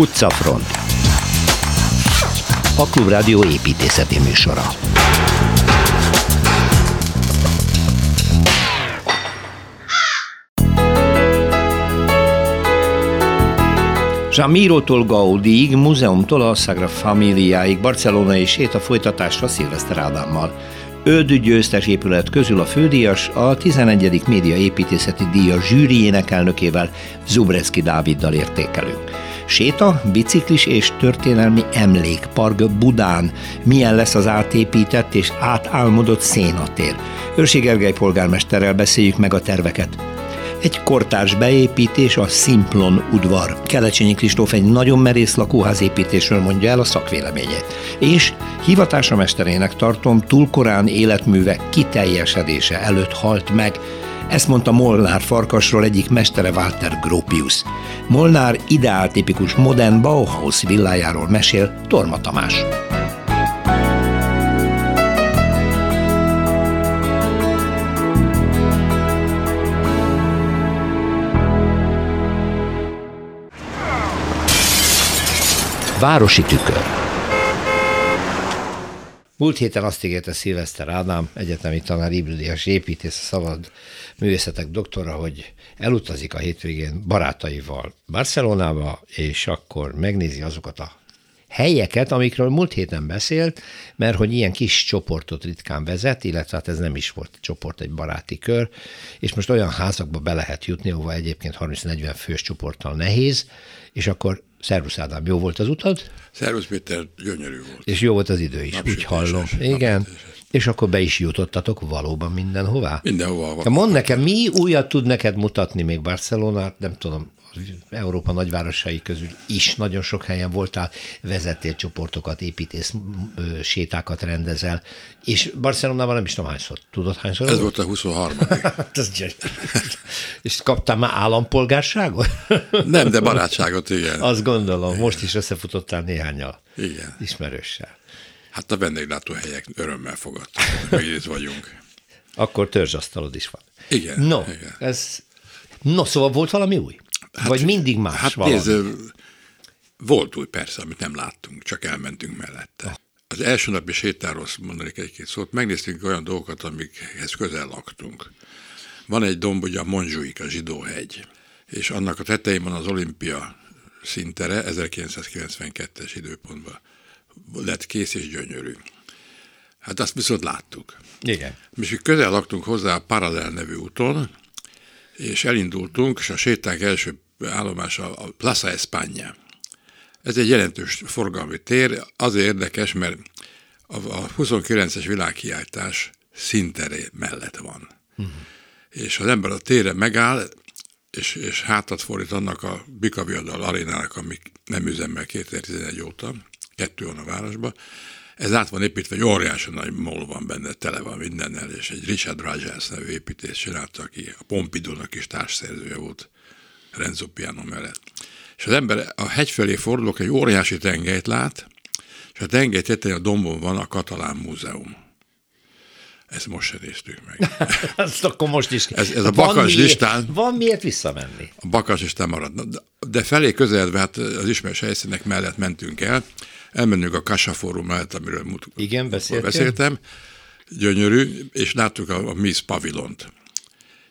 Utcafront A Klubrádió építészeti műsora Zsamírótól Gaudiig, múzeumtól a Sagra Familiáig, Barcelonai séta folytatásra Szilveszter Ádámmal. Öt győztes épület közül a fődíjas, a 11. média építészeti díja zsűriének elnökével Zubrecki Dáviddal értékelünk. Séta, biciklis és történelmi emlékpark Budán. Milyen lesz az átépített és átálmodott szénatér? Őrsi Gergely polgármesterrel beszéljük meg a terveket. Egy kortárs beépítés a Simplon udvar. Kelecsényi Kristóf egy nagyon merész lakóházépítésről mondja el a szakvéleményét. És hivatása mesterének tartom túl korán életműve kiteljesedése előtt halt meg. Ezt mondta Molnár Farkasról egyik mestere Walter Gropius. Molnár ideáltipikus modern Bauhaus villájáról mesél Torma Tamás. Városi tükör. Múlt héten azt ígérte Szilveszter Ádám, egyetemi tanár, ibridias építész, a szabad művészetek doktora, hogy elutazik a hétvégén barátaival Barcelonába, és akkor megnézi azokat a helyeket, amikről múlt héten beszélt, mert hogy ilyen kis csoportot ritkán vezet, illetve hát ez nem is volt csoport, egy baráti kör, és most olyan házakba be lehet jutni, ahova egyébként 30-40 fős csoporttal nehéz, és akkor Szervusz Ádám, jó volt az utad? Szervusz Péter, gyönyörű volt. És jó volt az idő is, Napsütéses, úgy hallom. Igen. És akkor be is jutottatok valóban mindenhová? Mindenhova. Mondd nekem, mi újat tud neked mutatni még Barcelonát? Nem tudom, Európa nagyvárosai közül is nagyon sok helyen voltál, vezettél csoportokat, építész sétákat rendezel, és Barcelonában nem is tudom hányszor. Tudod hányszor? Ez volt a 23 hát És kaptál már állampolgárságot? nem, de barátságot, igen. Azt gondolom, igen. most is összefutottál néhányal. Igen. Ismerőssel. Hát a vendéglátóhelyek örömmel fogadtak, hogy itt vagyunk. Akkor törzsasztalod is van. Igen. No, igen. ez... No, szóval volt valami új? Hát, Vagy mindig más hát valami? Nézd, volt új persze, amit nem láttunk, csak elmentünk mellette. Ah. Az első napi sétáról mondanék egy-két szót, megnéztünk olyan dolgokat, amikhez közel laktunk. Van egy domb, ugye a Monzsuik, a Zsidóhegy, és annak a tetején van az olimpia szintere, 1992-es időpontban lett kész és gyönyörű. Hát azt viszont láttuk. Igen. És mi közel laktunk hozzá a Paralel nevű úton, és elindultunk, és a séták első állomása a Plaza España. Ez egy jelentős forgalmi tér, azért érdekes, mert a 29-es világkiáltás szinteré mellett van. Uh-huh. És az ember a tére megáll, és, és hátat fordít annak a Bikaviadal arénának, amik nem üzemmel 2011 óta, kettő van a városban, ez át van építve, egy óriási nagy mol van benne, tele van mindennel, és egy Richard Rogers nevű építész csinálta, aki a Pompidou-nak is társszerzője volt Renzo Piano mellett. És az ember a hegy felé fordulok, egy óriási tengelyt lát, és a tengely tetején a dombon van a Katalán Múzeum. Ezt most se néztük meg. Ezt akkor most is. Ez, ez a bakas listán. Van miért visszamenni. A bakas listán marad. De felé közeledve, hát az ismerős helyszínek mellett mentünk el, elmennünk a Kassa Fórum mellett, amiről mut, Igen, beszéltem, gyönyörű, és láttuk a, a Miss Pavilont.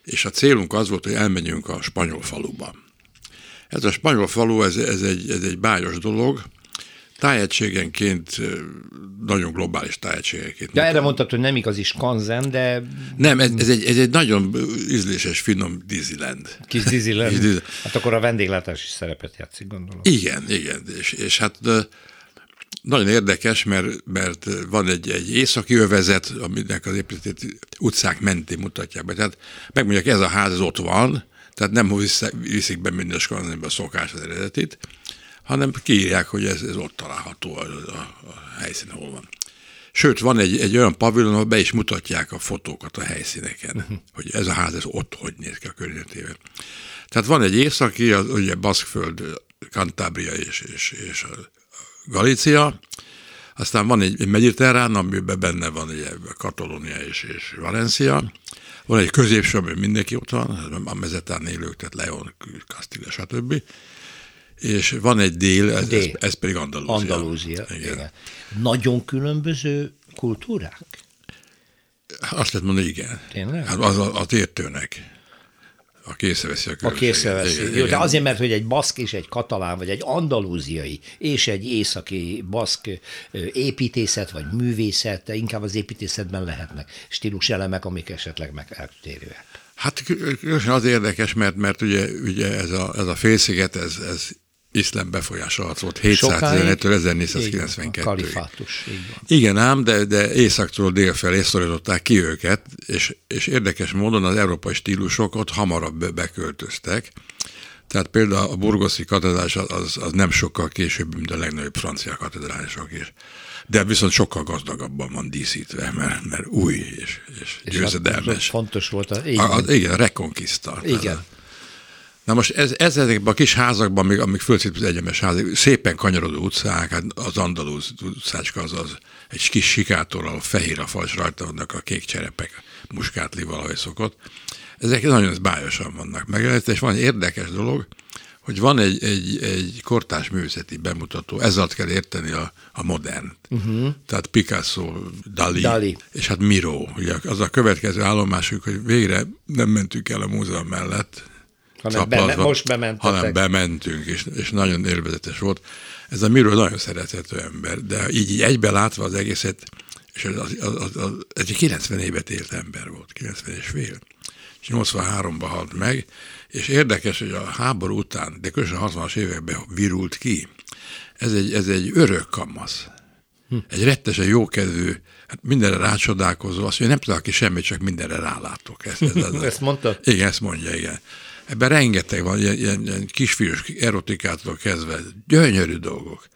És a célunk az volt, hogy elmenjünk a spanyol faluba. Ez a spanyol falu, ez, ez, egy, ez egy bájos dolog, tájegységenként nagyon globális tájegységenként. De erre mondtad, hogy nem igazi skanzen, de... Nem, ez, ez, egy, ez egy nagyon ízléses, finom Disneyland. Kis Disneyland. hát akkor a vendéglátás is szerepet játszik, gondolom. Igen, igen, és, és hát nagyon érdekes, mert, mert van egy, egy északi övezet, aminek az épített utcák mentén mutatják be. Tehát megmondják, ez a ház ez ott van, tehát nem viszik be minden skanzenbe a szokás az eredetit, hanem kiírják, hogy ez, ez ott található a, a, a helyszín, hol van. Sőt, van egy, egy olyan pavilon, ahol be is mutatják a fotókat a helyszíneken, uh-huh. hogy ez a ház ez ott hogy néz ki a környezetében. Tehát van egy északi, az, ugye Baszkföld, Kantábria és, és, és Galícia, aztán van egy, egy mediterrán, amiben benne van ugye Katalónia és, és Valencia, van egy középső, amiben mindenki ott van, a mezetán élők, tehát Leon, Castilla, stb. és van egy dél, ez, Dél. ez, ez pedig Andalúzia. Andalúzia. Igen. Igen. Nagyon különböző kultúrák? Azt lehet mondani, igen. Tényleg? Hát az a, a tértőnek. A észreveszi a különbséget. készreveszi. Igen, Jó, de igen. azért, mert hogy egy baszk és egy katalán, vagy egy andalúziai és egy északi baszk építészet, vagy művészet, de inkább az építészetben lehetnek stíluselemek, amik esetleg meg eltérőek. Hát kü- különösen az érdekes, mert, mert ugye, ugye ez, a, ez a félsziget, ez, ez iszlám befolyás alatt volt 711-től Igen, 1492 a kalifátus, így van. Igen ám, de, de északtól dél felé szorították ki őket, és, és érdekes módon az európai stílusok ott hamarabb be- beköltöztek. Tehát például a burgoszi katedrális az, az, az nem sokkal később, mint a legnagyobb francia katedrálisok is. De viszont sokkal gazdagabban van díszítve, mert, mert új és, és, És győzedelmes. hát Fontos volt. A, így A, igen, a reconquista. Igen. Na most ez, ez ezekben a kis házakban, amik, amik fölszép az egyenes házak, szépen kanyarodó utcák, hát az Andalúz utcácska az, az egy kis sikátorral, fehér a fal, és rajta vannak a kék cserepek, muskátli valahogy szokott. Ezek nagyon bájosan vannak megjelenítve, és van egy érdekes dolog, hogy van egy, egy, egy kortás művészeti bemutató, ezzel kell érteni a, a modern. Uh-huh. Tehát Picasso, Dali, Dali. és hát Miro. Ugye az a következő állomásuk, hogy végre nem mentünk el a múzeum mellett, Hanem beme- most bementetek. Hanem bementünk, és, és nagyon élvezetes volt. Ez a Miro nagyon szerethető ember, de így, így egybe látva az egészet, és az, az, az, az, az egy 90 évet élt ember volt, 90 és fél. És 83-ban halt meg, és érdekes, hogy a háború után, de különösen a 60-as években virult ki, ez egy, ez egy örök kamasz. Hm. Egy rettesen jókedvű, hát mindenre rácsodálkozó, azt mondja, nem tudok ki semmit, csak mindenre rálátok. Ez, ez, ez, Ezt mondta? igen, ezt mondja, igen. Ebben rengeteg van, ilyen, ilyen, ilyen kisfiús erotikától kezdve, gyönyörű dolgok.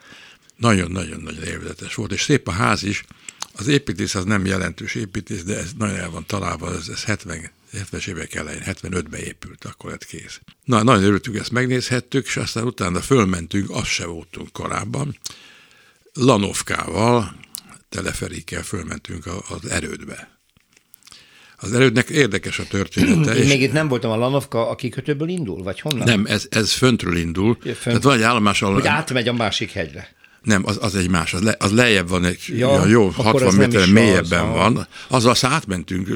Nagyon-nagyon-nagyon élvezetes volt, és szép a ház is. Az építész az nem jelentős építész, de ez nagyon el van találva, ez, ez 70, 70-es évek elején, 75-ben épült, akkor lett kész. Na, nagyon örültünk, ezt megnézhettük, és aztán utána fölmentünk, azt se voltunk korábban. Lanovkával, teleferikkel fölmentünk az erődbe. Az erődnek érdekes a története. Én és- még itt nem voltam a Lanovka, a kikötőből indul, vagy honnan? nem, ez, ez föntről indul. fönt. Tehát van egy állomás, ahol... Hogy átmegy a másik hegyre. Nem, az, az egy más, az, le, az lejjebb van, egy Ja, ja, jó, akkor 60 az nem méterre is mélyebben az, van. Azzal aztán átmentünk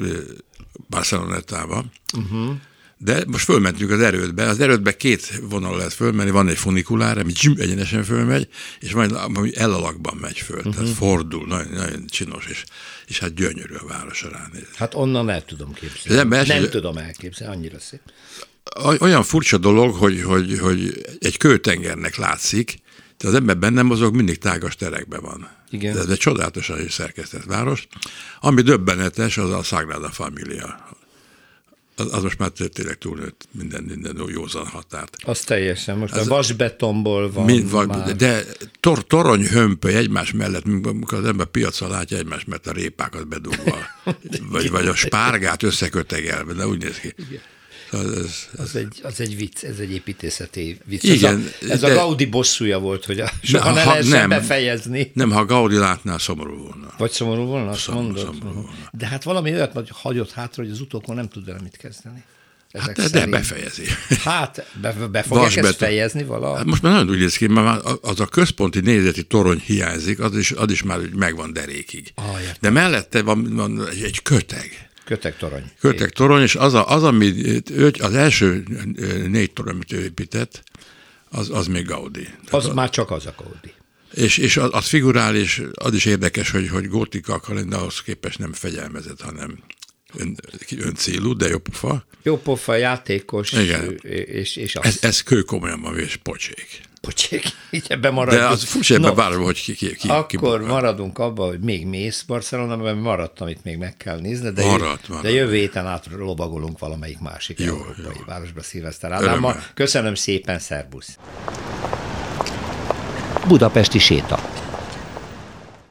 Barcelonetába, uh-huh. De most fölmentünk az erődbe. Az erődbe két vonal lehet fölmenni, van egy funikulár, ami zsüm, egyenesen fölmegy, és van, ami elalakban megy föl, uh-huh. tehát fordul, nagyon, nagyon csinos, és, és hát gyönyörű a városra ránézni. Hát onnan el tudom képzelni. Az ember nem tudom elképzelni, annyira szép. olyan furcsa dolog, hogy, hogy, hogy egy kőtengernek látszik, de az ember benne mozog, mindig tágas terekben van. Igen. De ez egy csodálatosan is szerkesztett város. Ami döbbenetes, az a Sagrada Familia. Az, az most már tényleg túlnőtt minden, minden józan határt. Az teljesen. Most a vasbetonból van Mind, már. de tor, torony hömpöly egymás mellett, amikor az ember piacon látja egymás mellett a répákat bedugva, vagy, vagy a spárgát összekötegelve, de úgy néz ki. Ez, ez, Az egy, az egy vicc, ez egy építészeti vicc. Igen, ez a, ez de- a Gaudi bosszúja volt, hogy soha ha- ne ha- lehessen nem. befejezni. Nem, ha Gaudi látná, szomorú volna. Vagy szomorú volna, azt Szomorú- mondod? szomorú volna. De hát valami olyat nagy hagyott hátra, hogy az utókon nem tud vele mit kezdeni. Ezek Hát de, de befejezi. Hát, be, be fogják ezt Vasbeton. fejezni valahogy? Hát most már nagyon úgy néz ki, mert az a központi nézeti torony hiányzik, az is, az is már megvan derékig. Ah, értem. De mellette van, van egy, egy köteg. Köteg torony. Köteg torony, és az, a, az ami ő, az első négy torony, amit ő épített, az, az még Gaudi. Az már csak az a Gaudi. És, és az, az figurális, az is érdekes, hogy, hogy gótika akar lenni, ahhoz képest nem fegyelmezett, hanem ön, öncélú, de jobb fa. Jó pofa, játékos, Igen. és, és az. Ez, ez kő komolyan van, és pocsék. Pocsék, így ebben maradunk. De az furcsa ebben várom, hogy ki, ki, ki Akkor ki maradunk abban, hogy még mész Barcelonában, mert maradt, amit még meg kell nézni, de, Maradt, jö, maradt. de jövő héten át lovagolunk valamelyik másik Jó, európai jó. városba Szilveszter Ádámmal. Köszönöm szépen, szervusz! Budapesti séta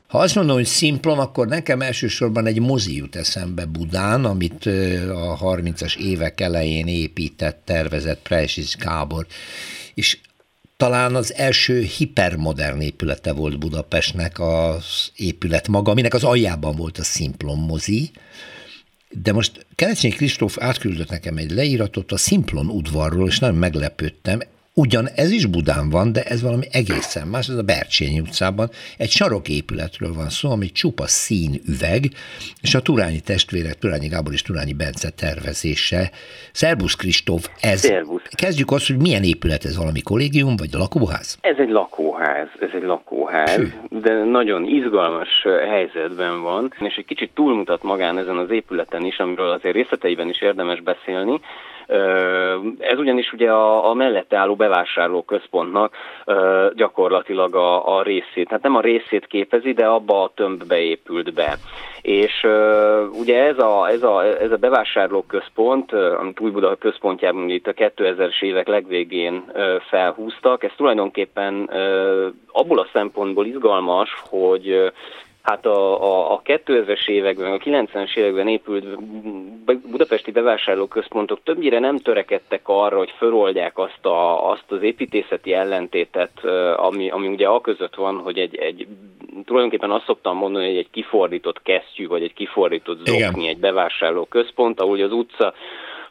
ha azt mondom, hogy Szimplon, akkor nekem elsősorban egy mozi jut eszembe Budán, amit a 30-as évek elején épített, tervezett Preuss Gábor, és talán az első hipermodern épülete volt Budapestnek az épület maga, aminek az aljában volt a Szimplon mozi, de most Kerecsényi Kristóf átküldött nekem egy leíratot a Szimplon udvarról, és nagyon meglepődtem. Ugyan ez is Budán van, de ez valami egészen más, ez a Bercsényi utcában. Egy saroképületről van szó, ami csupa színüveg, és a Turányi testvérek, Turányi Gábor és Turányi Bence tervezése. Szerbusz Kristóf, ez. Szervusz. Kezdjük azt, hogy milyen épület ez, valami kollégium, vagy lakóház? Ez egy lakóház, ez egy lakóház, Hű. de nagyon izgalmas helyzetben van, és egy kicsit túlmutat magán ezen az épületen is, amiről azért részleteiben is érdemes beszélni, ez ugyanis ugye a, a mellette álló bevásárló központnak gyakorlatilag a, a részét, hát nem a részét képezi, de abba a tömbbe épült be. És ugye ez a, ez a, ez a bevásárló központ, amit Újbuda központjában itt a 2000-es évek legvégén felhúztak, ez tulajdonképpen abból a szempontból izgalmas, hogy Hát a, a, a 2000-es években, a 90-es években épült budapesti bevásárlóközpontok többnyire nem törekedtek arra, hogy föloldják azt, a, azt az építészeti ellentétet, ami, ami ugye a között van, hogy egy, egy tulajdonképpen azt szoktam mondani, hogy egy kifordított kesztyű, vagy egy kifordított zokni, Igen. egy bevásárlóközpont, ahol az utca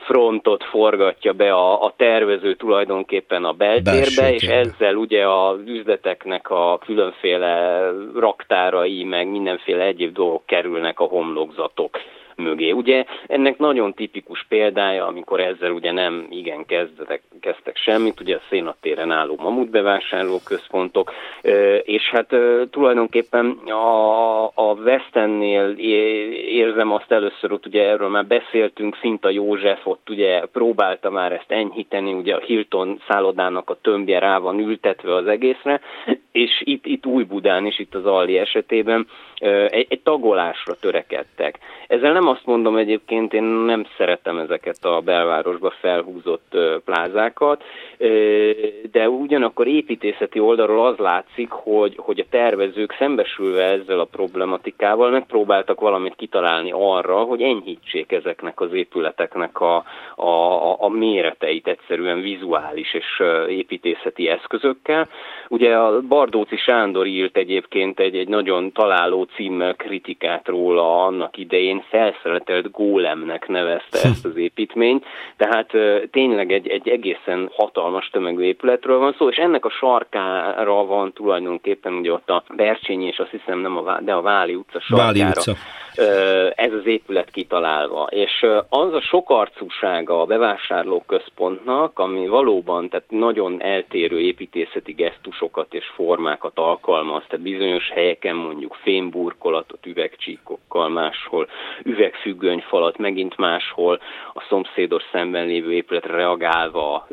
frontot forgatja be a, a tervező tulajdonképpen a beltérbe, és ezzel ugye a üzleteknek a különféle raktárai, meg mindenféle egyéb dolgok kerülnek a homlokzatok mögé. Ugye ennek nagyon tipikus példája, amikor ezzel ugye nem igen kezdtek, kezdtek semmit, ugye a szénatéren álló mamut bevásárló központok, és hát tulajdonképpen a, a Westennél érzem azt először, ott ugye erről már beszéltünk, Szinta József ott ugye próbálta már ezt enyhíteni, ugye a Hilton szállodának a tömbje rá van ültetve az egészre, és itt, itt Új-Budán is, itt az Alli esetében egy, egy tagolásra törekedtek. Ezzel nem azt mondom egyébként, én nem szeretem ezeket a belvárosba felhúzott plázákat, de ugyanakkor építészeti oldalról az látszik, hogy, hogy a tervezők szembesülve ezzel a problematikával megpróbáltak valamit kitalálni arra, hogy enyhítsék ezeknek az épületeknek a, a, a méreteit egyszerűen vizuális és építészeti eszközökkel. Ugye a Bardóci Sándor írt egyébként egy, egy nagyon találó címmel kritikát róla annak idején, felszeletelt gólemnek nevezte ezt az építményt, tehát tényleg egy, egy egészen hatalmas tömegű épületről van szó, és ennek a sarkára van tulajdonképpen ugye ott a Bercsényi, és azt hiszem nem a, de a Váli utca sarkára. Váli utca ez az épület kitalálva. És az a sokarcúsága a bevásárlóközpontnak, ami valóban tehát nagyon eltérő építészeti gesztusokat és formákat alkalmaz, tehát bizonyos helyeken mondjuk fémburkolatot üvegcsíkokkal, máshol üvegfüggönyfalat, megint máshol a szomszédos szemben lévő épületre reagálva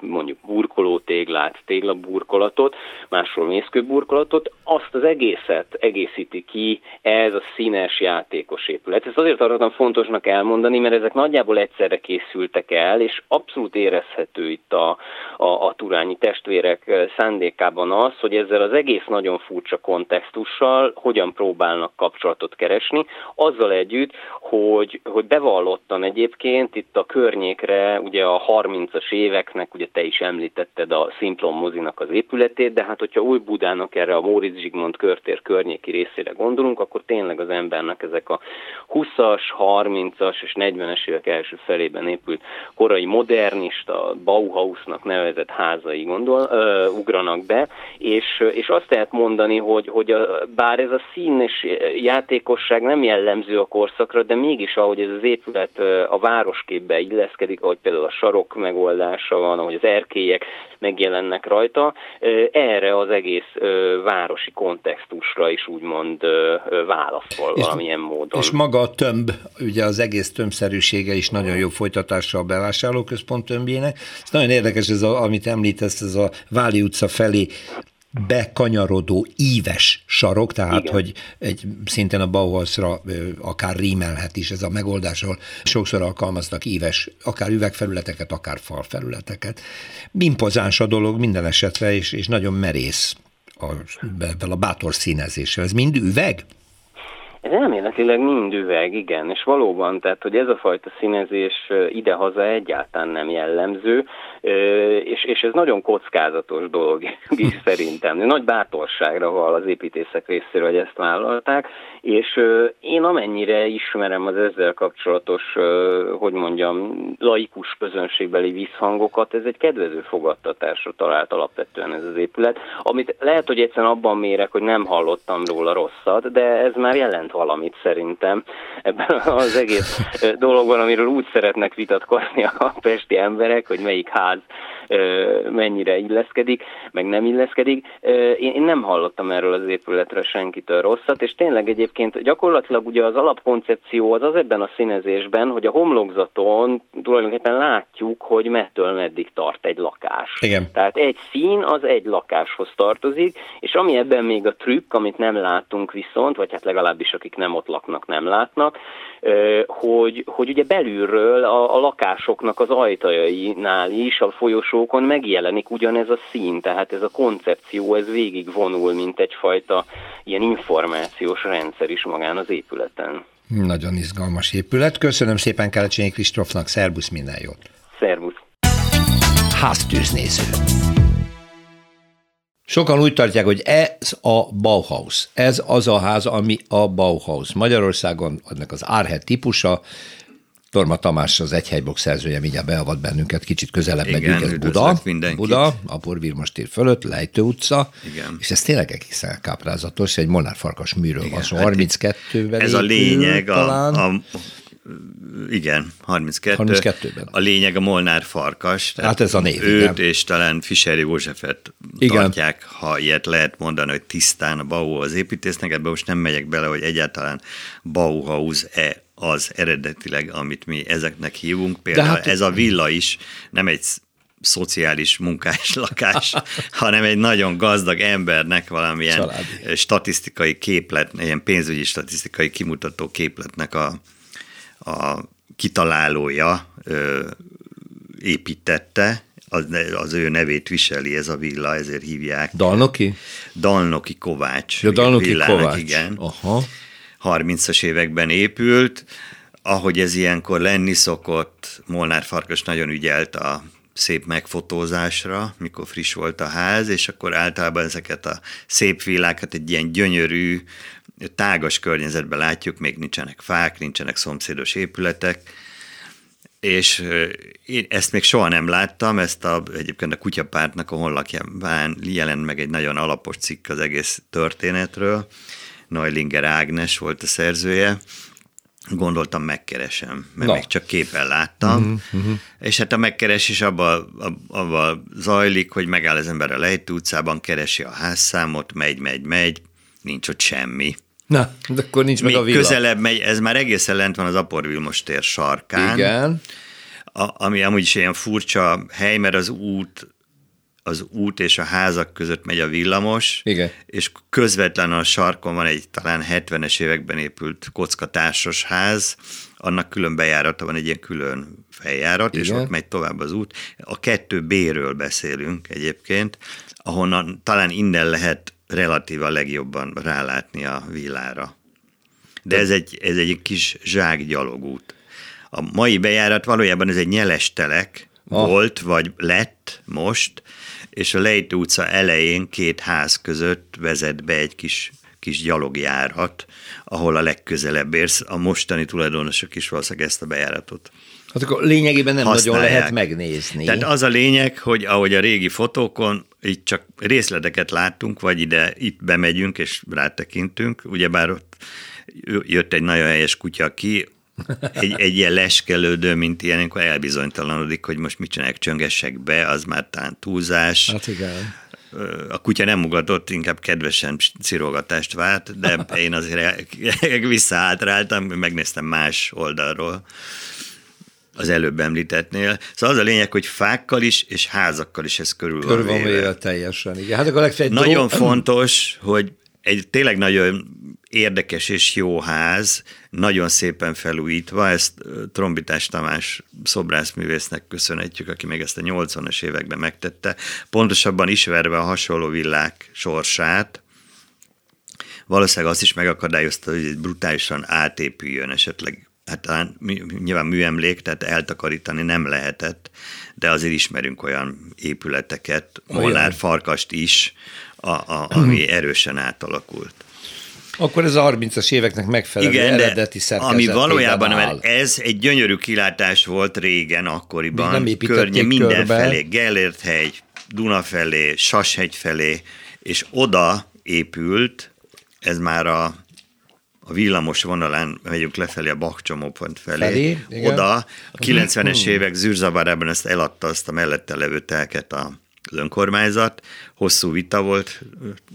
mondjuk burkolótéglát, téglaburkolatot, máshol mészkőburkolatot, azt az egészet egészíti ki ez a színes játékos épület. Ezt azért tartottam fontosnak elmondani, mert ezek nagyjából egyszerre készültek el, és abszolút érezhető itt a, a, a turányi testvérek szándékában az, hogy ezzel az egész nagyon furcsa kontextussal hogyan próbálnak kapcsolatot keresni, azzal együtt, hogy, hogy bevallottan egyébként itt a környékre, ugye a 30-as éveknek, ugye te is említetted a Simplon mozinak az épületét, de hát hogyha új Budának erre a Móricz Zsigmond körtér környéki részére gondolunk, akkor tényleg az embernek ezek a 20-as, 30-as és 40-es évek első felében épült korai modernista, Bauhausnak nevezett házai gondol, ö, ugranak be, és, és azt lehet mondani, hogy, hogy a, bár ez a szín és játékosság nem jellemző a korszakra, de mégis ahogy ez az épület a városképbe illeszkedik, ahogy például a sarok megoldása van, ahogy az erkélyek megjelennek rajta, erre az egész városi kontextusra is úgymond válaszol valami valamilyen módon. És maga a tömb, ugye az egész tömbszerűsége is nagyon jó folytatása a bevásárlóközpont tömbjének. Ez nagyon érdekes, ez a, amit említesz, ez a Váli utca felé bekanyarodó íves sarok, tehát Igen. hogy egy szinten a Bauhausra akár rímelhet is ez a megoldás, ahol sokszor alkalmaznak íves, akár üvegfelületeket, akár falfelületeket. Impozáns a dolog minden esetre, és, és nagyon merész a, a bátor színezéssel. Ez mind üveg? Ez elméletileg mind üveg, igen, és valóban, tehát hogy ez a fajta színezés idehaza egyáltalán nem jellemző. és, és ez nagyon kockázatos dolog is szerintem. Nagy bátorságra val az építészek részéről, hogy ezt vállalták, és én amennyire ismerem az ezzel kapcsolatos, hogy mondjam, laikus közönségbeli visszhangokat, ez egy kedvező fogadtatásra talált alapvetően ez az épület, amit lehet, hogy egyszerűen abban mérek, hogy nem hallottam róla rosszat, de ez már jelent valamit szerintem ebben az egész dologban, amiről úgy szeretnek vitatkozni a pesti emberek, hogy melyik ház mennyire illeszkedik, meg nem illeszkedik. Én, nem hallottam erről az épületről senkitől rosszat, és tényleg egyébként gyakorlatilag ugye az alapkoncepció az az ebben a színezésben, hogy a homlokzaton tulajdonképpen látjuk, hogy mettől meddig tart egy lakás. Igen. Tehát egy szín az egy lakáshoz tartozik, és ami ebben még a trükk, amit nem látunk viszont, vagy hát legalábbis akik nem ott laknak, nem látnak, hogy, hogy ugye belülről a, a lakásoknak az ajtajainál is, a folyosókon megjelenik ugyanez a szín, tehát ez a koncepció, ez végig vonul, mint egyfajta ilyen információs rendszer is magán az épületen. Nagyon izgalmas épület. Köszönöm szépen Kelecsényi Kristófnak, szervusz, minden jót! Szervusz! Háztűznéző. Sokan úgy tartják, hogy ez a Bauhaus. Ez az a ház, ami a Bauhaus. Magyarországon ennek az Árhet típusa, Torma Tamás az egy helybok szerzője, mindjárt beavat bennünket, kicsit közelebb Igen, megyünk, ez Buda, Buda, a Porvirmostér fölött, Lejtő utca, Igen. és ez tényleg egészen káprázatos, egy Molnár Farkas műről van szó, 32-ben Ez épül, a lényeg, a, a, igen, 32. 32-ben. A lényeg a Molnár Farkas. Hát ez a név, Őt igen. és talán Fischer Józsefet igen. tartják, ha ilyet lehet mondani, hogy tisztán a Bauhaus építésznek, ebbe most nem megyek bele, hogy egyáltalán Bauhaus-e az eredetileg, amit mi ezeknek hívunk. Például hát, ez a villa is nem egy szociális munkás lakás, hanem egy nagyon gazdag embernek valamilyen Családi. statisztikai képlet, ilyen pénzügyi statisztikai kimutató képletnek a, a kitalálója ö, építette, az, az ő nevét viseli ez a villa, ezért hívják. Dalnoki? Dalnoki Kovács. Ja, Dalnoki villának, Kovács. Igen. Aha. 30-as években épült, ahogy ez ilyenkor lenni szokott, Molnár Farkas nagyon ügyelt a szép megfotózásra, mikor friss volt a ház, és akkor általában ezeket a szép villákat egy ilyen gyönyörű, tágas környezetben látjuk, még nincsenek fák, nincsenek szomszédos épületek, és én ezt még soha nem láttam, ezt a, egyébként a kutyapártnak a honlapján jelent meg egy nagyon alapos cikk az egész történetről, Neulinger Ágnes volt a szerzője, gondoltam megkeresem, mert Na. még csak képen láttam, uh-huh, uh-huh. és hát a megkeresés abban abba zajlik, hogy megáll az ember a Lejtő utcában, keresi a házszámot, megy, megy, megy, nincs ott semmi. Na, de akkor nincs Még meg a villa. közelebb megy, ez már egészen lent van az Apor Vilmos tér sarkán. Igen. A, ami amúgy is ilyen furcsa hely, mert az út az út és a házak között megy a villamos, Igen. és közvetlen a sarkon van egy talán 70-es években épült kockatársas ház, annak külön bejárata van, egy ilyen külön feljárat, Igen. és ott megy tovább az út. A kettő B-ről beszélünk egyébként, ahonnan talán innen lehet relatíva legjobban rálátni a villára. De ez egy, ez egy kis zsákgyalogút. A mai bejárat valójában ez egy nyeles telek, ah. volt, vagy lett most, és a Lejtő utca elején két ház között vezet be egy kis kis gyalogjárat, ahol a legközelebb érsz. A mostani tulajdonosok is valószínűleg ezt a bejáratot Hát akkor lényegében nem használják. nagyon lehet megnézni. Tehát az a lényeg, hogy ahogy a régi fotókon, itt csak részleteket láttunk, vagy ide, itt bemegyünk és rátekintünk, ugyebár ott jött egy nagyon helyes kutya ki, egy, egy ilyen leskelődő, mint ilyenkor elbizonytalanodik, hogy most mit csinálják, csöngessek be, az már talán túlzás. Hát igen. A kutya nem ugatott, inkább kedvesen cirogatást várt, de én azért visszaátráltam, megnéztem más oldalról az előbb említettnél. Szóval az a lényeg, hogy fákkal is és házakkal is ez körül, körül van véve. teljesen, igen. Hát akkor Nagyon dró... fontos, hogy egy tényleg nagyon érdekes és jó ház, nagyon szépen felújítva, ezt Trombitás Tamás szobrászművésznek köszönhetjük, aki még ezt a 80-as években megtette, pontosabban ismerve a hasonló villák sorsát, valószínűleg azt is megakadályozta, hogy brutálisan átépüljön esetleg hát talán nyilván műemlék, tehát eltakarítani nem lehetett, de azért ismerünk olyan épületeket, Molnár Farkast is, a, a, ami erősen átalakult. Akkor ez a 30-as éveknek megfelelő Igen, eredeti Ami valójában áll. ez egy gyönyörű kilátás volt régen, akkoriban. Még nem környe, mindenfelé, Gellért hegy, Duna felé, Sashegy felé, és oda épült, ez már a a villamos vonalán megyünk lefelé a Bakcsomópont felé, felé oda a 90-es hmm. évek zűrzavarában ezt eladta azt a mellette levő telket a az önkormányzat. Hosszú vita volt,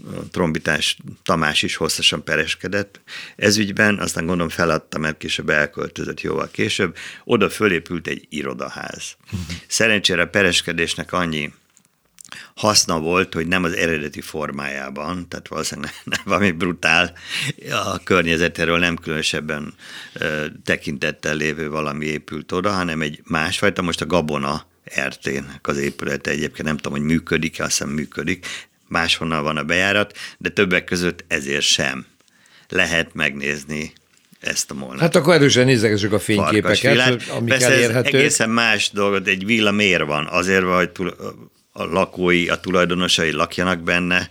a trombitás Tamás is hosszasan pereskedett ez ügyben, aztán gondolom feladta, mert később elköltözött jóval később. Oda fölépült egy irodaház. Szerencsére a pereskedésnek annyi haszna volt, hogy nem az eredeti formájában, tehát valószínűleg nem, valami brutál, a környezetéről nem különösebben ö, tekintettel lévő valami épült oda, hanem egy másfajta, most a Gabona RT-nek az épülete egyébként nem tudom, hogy működik-e, azt hiszem működik, máshonnan van a bejárat, de többek között ezért sem lehet megnézni ezt a molnát. Hát akkor erősen nézegessük a fényképeket, amik Persze elérhetők. egészen más dolgot, egy villa miért van? Azért van, hogy a lakói, a tulajdonosai lakjanak benne,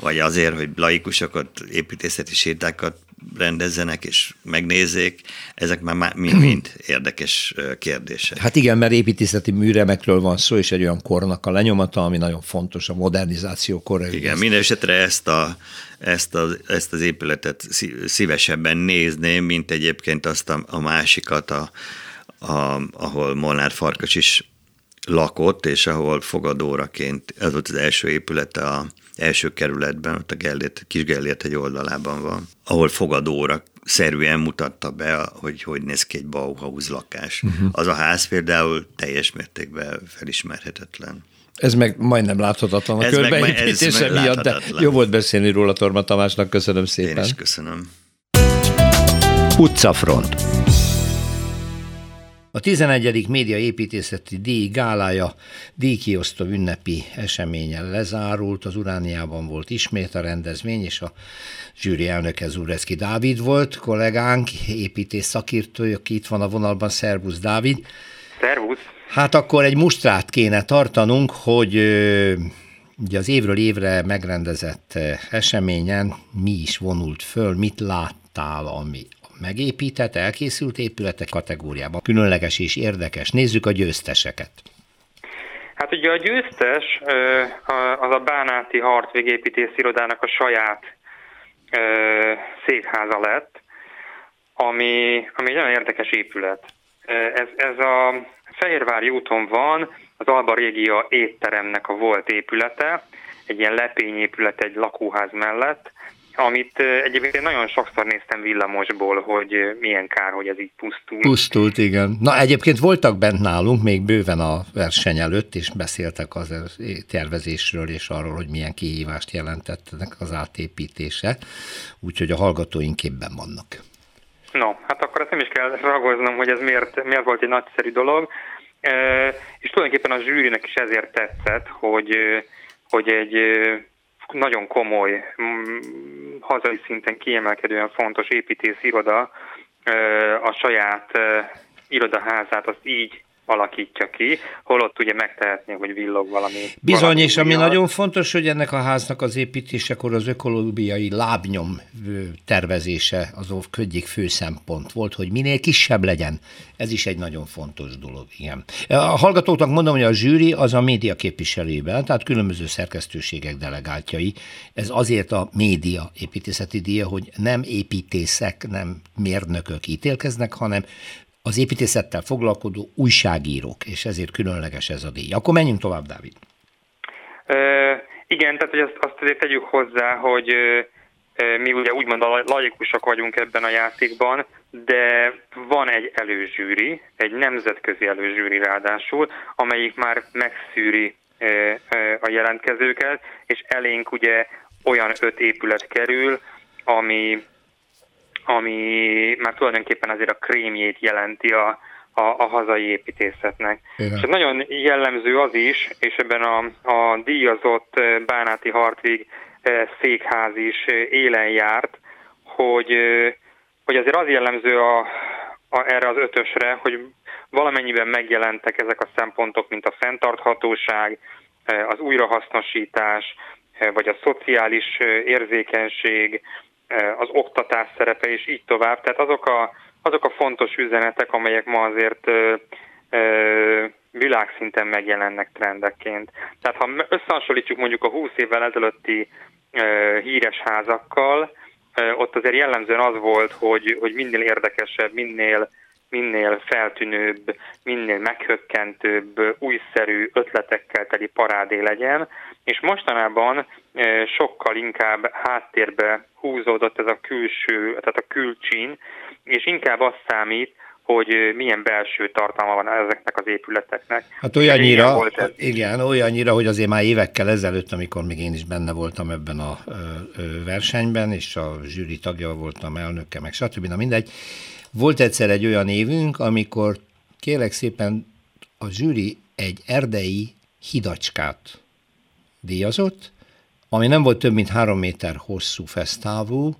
vagy azért, hogy laikusokat, építészeti sétákat rendezzenek és megnézzék, ezek már mind-mind érdekes kérdések. Hát igen, mert építészeti műremekről van szó, és egy olyan kornak a lenyomata, ami nagyon fontos a modernizáció korra. Igen, minden esetre ezt, a, ezt, a, ezt az épületet szívesebben nézném, mint egyébként azt a, a másikat, a, a, ahol Molnár Farkas is lakott, és ahol fogadóraként, ez volt az első épülete a első kerületben, ott a Gellért, kis Gellért egy oldalában van, ahol fogadóra szerűen mutatta be, hogy hogy néz ki egy Bauhaus lakás. Uh-huh. Az a ház például teljes mértékben felismerhetetlen. Ez meg majdnem láthatatlan a körbeépítése miatt, de jó volt beszélni róla Torma Tamásnak, köszönöm szépen. Én is köszönöm. Utcafront. A 11. média építészeti díj gálája díjkiosztó ünnepi eseményen lezárult, az Urániában volt ismét a rendezvény, és a zsűri elnöke Zureszki Dávid volt, kollégánk, építész szakértő, aki itt van a vonalban. Szervusz Dávid! Szervusz! Hát akkor egy mustrát kéne tartanunk, hogy ugye az évről évre megrendezett eseményen mi is vonult föl, mit láttál, ami megépített, elkészült épületek kategóriában. Különleges és érdekes. Nézzük a győzteseket. Hát ugye a győztes az a Bánáti Hartvégépítész irodának a saját székháza lett, ami, ami egy nagyon érdekes épület. Ez, ez a Fehérvári úton van, az Alba Régia étteremnek a volt épülete, egy ilyen lepényépület egy lakóház mellett, amit egyébként nagyon sokszor néztem villamosból, hogy milyen kár, hogy ez így pusztult. Pusztult, igen. Na egyébként voltak bent nálunk még bőven a verseny előtt, és beszéltek az tervezésről és arról, hogy milyen kihívást jelentett ennek az átépítése, úgyhogy a hallgatóink képben vannak. No, hát akkor ezt nem is kell ragoznom, hogy ez miért, miért volt egy nagyszerű dolog, és tulajdonképpen a zsűrinek is ezért tetszett, hogy, hogy egy nagyon komoly, hazai szinten kiemelkedően fontos építész iroda a saját irodaházát azt így alakítja ki, holott ugye megtehetné, hogy villog valami. Bizony, valami és ami nagyon fontos, hogy ennek a háznak az építésekor az ökológiai lábnyom tervezése az egyik fő szempont volt, hogy minél kisebb legyen. Ez is egy nagyon fontos dolog, igen. A hallgatóknak mondom, hogy a zsűri az a média képviselőben, tehát különböző szerkesztőségek delegáltjai. Ez azért a média építészeti díja, hogy nem építészek, nem mérnökök ítélkeznek, hanem az építészettel foglalkozó újságírók, és ezért különleges ez a díj. Akkor menjünk tovább, Dávid. E, igen, tehát hogy azt, azt azért tegyük hozzá, hogy e, mi ugye úgymond a laikusok vagyunk ebben a játékban, de van egy előzsűri, egy nemzetközi előzsűri ráadásul, amelyik már megszűri a jelentkezőket, és elénk ugye olyan öt épület kerül, ami ami már tulajdonképpen azért a krémjét jelenti a, a, a hazai építészetnek. Igen. És nagyon jellemző az is, és ebben a, a díjazott eh, Bánáti Hartvig eh, székház is eh, élen járt, hogy, hogy azért az jellemző a, erre az ötösre, hogy valamennyiben megjelentek ezek a szempontok, mint a fenntarthatóság, az újrahasznosítás, vagy a szociális érzékenység, az oktatás szerepe, és így tovább. Tehát azok a, azok a fontos üzenetek, amelyek ma azért világszinten megjelennek trendekként. Tehát ha összehasonlítjuk mondjuk a 20 évvel ezelőtti híres házakkal, ott azért jellemzően az volt, hogy, hogy minél érdekesebb, minél, minél feltűnőbb, minél meghökkentőbb, újszerű ötletekkel teli parádé legyen, és mostanában sokkal inkább háttérbe húzódott ez a külső, tehát a külcsín, és inkább azt számít, hogy milyen belső tartalma van ezeknek az épületeknek. Hát olyannyira, igen, olyannyira, hogy azért már évekkel ezelőtt, amikor még én is benne voltam ebben a versenyben, és a zsűri tagja voltam, elnöke, meg stb. Na mindegy, volt egyszer egy olyan évünk, amikor kérlek szépen a zsűri egy erdei hidacskát díjazott, ami nem volt több mint három méter hosszú fesztávú,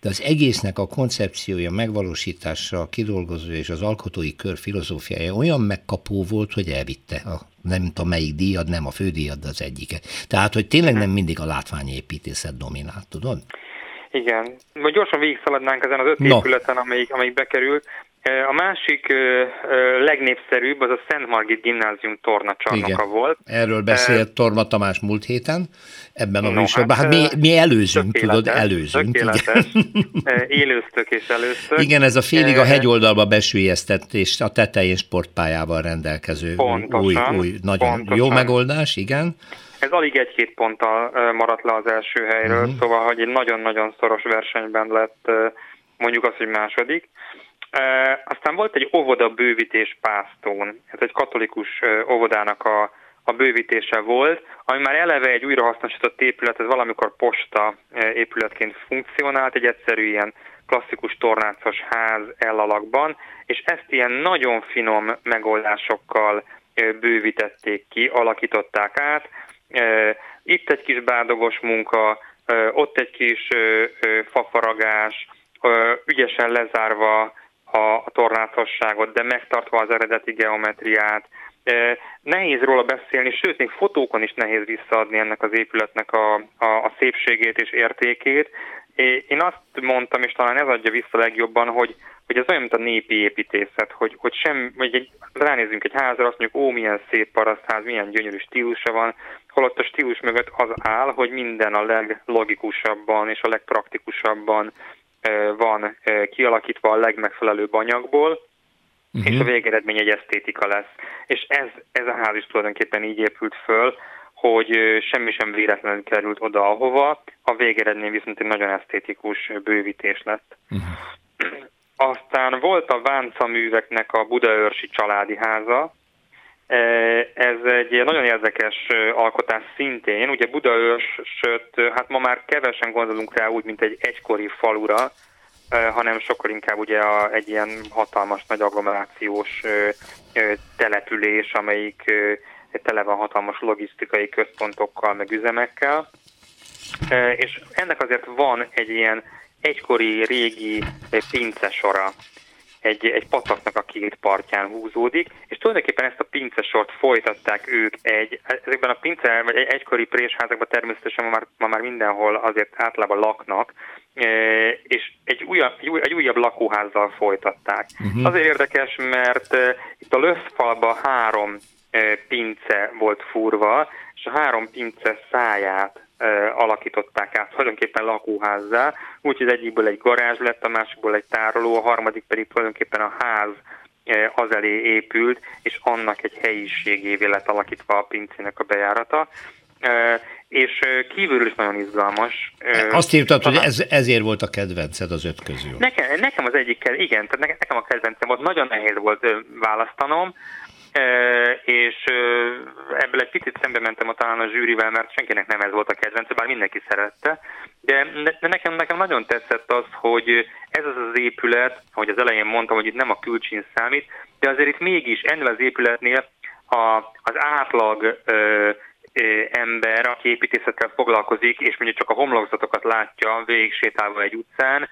de az egésznek a koncepciója, megvalósítása, a kidolgozó és az alkotói kör filozófiája olyan megkapó volt, hogy elvitte a nem tudom melyik díjad, nem a fődíjad, de az egyiket. Tehát, hogy tényleg nem mindig a látványépítészet dominált, tudod? Igen. Vagy gyorsan végigszaladnánk ezen az öt no. épületen, amelyik, amelyik bekerült. A másik legnépszerűbb az a Szent Margit Gimnázium tornacsarnoka Igen. volt. Erről beszélt Torma Tamás múlt héten ebben a no, műsorban. Hát, hát mi, mi előzünk, tudod, előzünk. Tökéletes. Élőztök és előztök. Igen, ez a félig a hegyoldalba besülyeztett és a tetején sportpályával rendelkező pontosan, új, új nagyon pontosan. jó megoldás, igen. Ez alig egy-két ponttal maradt le az első helyről, uh-huh. szóval, hogy egy nagyon-nagyon szoros versenyben lett mondjuk az, hogy második. Aztán volt egy óvoda bővítés Pásztón, ez egy katolikus óvodának a, a bővítése volt, ami már eleve egy újrahasznosított épület, ez valamikor posta épületként funkcionált, egy egyszerű ilyen klasszikus tornácos ház elalakban, és ezt ilyen nagyon finom megoldásokkal bővítették ki, alakították át. Itt egy kis bádogos munka, ott egy kis fafaragás, ügyesen lezárva a, a tornácosságot, de megtartva az eredeti geometriát. Nehéz róla beszélni, sőt, még fotókon is nehéz visszaadni ennek az épületnek a, a, a szépségét és értékét. Én azt mondtam, és talán ez adja vissza legjobban, hogy, hogy ez olyan, mint a népi építészet, hogy, hogy sem, vagy egy, ránézünk egy házra, azt mondjuk, ó, milyen szép parasztház, milyen gyönyörű stílusa van, holott a stílus mögött az áll, hogy minden a leglogikusabban és a legpraktikusabban van kialakítva a legmegfelelőbb anyagból, uh-huh. és a végeredmény egy esztétika lesz. És ez, ez a ház is tulajdonképpen így épült föl, hogy semmi sem véletlenül került oda, ahova, a végeredmény viszont egy nagyon esztétikus bővítés lett. Uh-huh. Aztán volt a Vánca műveknek a Budaörsi családi háza, ez egy nagyon érdekes alkotás szintén. Ugye Budaörsöt, hát ma már kevesen gondolunk rá úgy, mint egy egykori falura, hanem sokkal inkább ugye a, egy ilyen hatalmas nagy agglomerációs település, amelyik tele van hatalmas logisztikai központokkal, meg üzemekkel. És ennek azért van egy ilyen egykori régi pince sora, egy, egy pataknak a két partján húzódik, és tulajdonképpen ezt a pincesort folytatták ők egy, ezekben a pince, vagy egy egykori présházakban természetesen ma már, ma már mindenhol azért általában laknak, e, és egy újabb, egy újabb lakóházzal folytatták. Uh-huh. Azért érdekes, mert e, itt a löszfalba három e, pince volt furva, és a három pince száját alakították át tulajdonképpen lakóházzá, úgyhogy az egyikből egy garázs lett, a másikból egy tároló, a harmadik pedig tulajdonképpen a ház az elé épült, és annak egy helyiségévé lett alakítva a pincének a bejárata. És kívülről is nagyon izgalmas. Azt írtad, hogy ez, ezért volt a kedvenced az öt közül. Nekem, nekem az egyik, igen, tehát nekem a kedvencem volt, nagyon nehéz volt választanom, és ebből egy picit szembe mentem a talán a zsűrivel, mert senkinek nem ez volt a kedvence, bár mindenki szerette, de nekem, nekem nagyon tetszett az, hogy ez az az épület, ahogy az elején mondtam, hogy itt nem a külcsín számít, de azért itt mégis ennél az épületnél a, az átlag ö, ember, aki építészettel foglalkozik, és mondjuk csak a homlokzatokat látja végig sétálva egy utcán,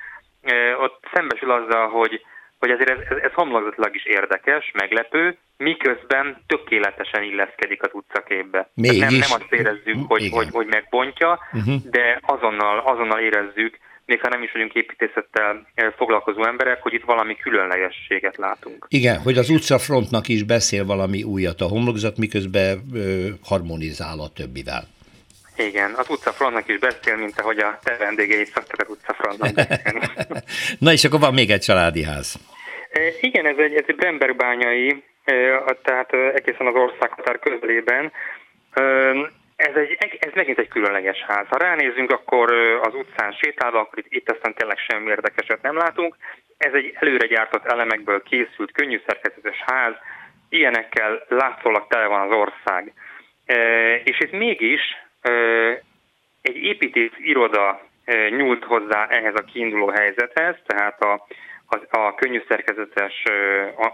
ott szembesül azzal, hogy hogy ezért ez, ez, ez homlokzatilag is érdekes, meglepő, miközben tökéletesen illeszkedik az utcaképbe. Mégis. Nem, nem azt érezzük, hogy, hogy, hogy megbontja, uh-huh. de azonnal, azonnal érezzük, még ha nem is vagyunk építészettel eh, foglalkozó emberek, hogy itt valami különlegességet látunk. Igen, hogy az utcafrontnak is beszél valami újat a homlokzat, miközben ö, harmonizál a többivel. Igen, az utcafrontnak is beszél, mint ahogy a te vendégeid szoktak az utcafrontnak beszélni. Na és akkor van még egy családi ház. E, Igen, ez egy, ez egy Brembergbányai, e, tehát e, egészen az országhatár közelében. Ez, egy, ez megint egy különleges ház. Ha ránézünk, akkor az utcán sétálva, akkor itt, itt aztán tényleg semmi érdekeset nem látunk. Ez egy előre gyártott elemekből készült, könnyű szerkezetes ház, ilyenekkel látszólag tele van az ország. És itt mégis egy építész iroda nyúlt hozzá ehhez a kiinduló helyzethez, tehát a, a, a könnyű szerkezetes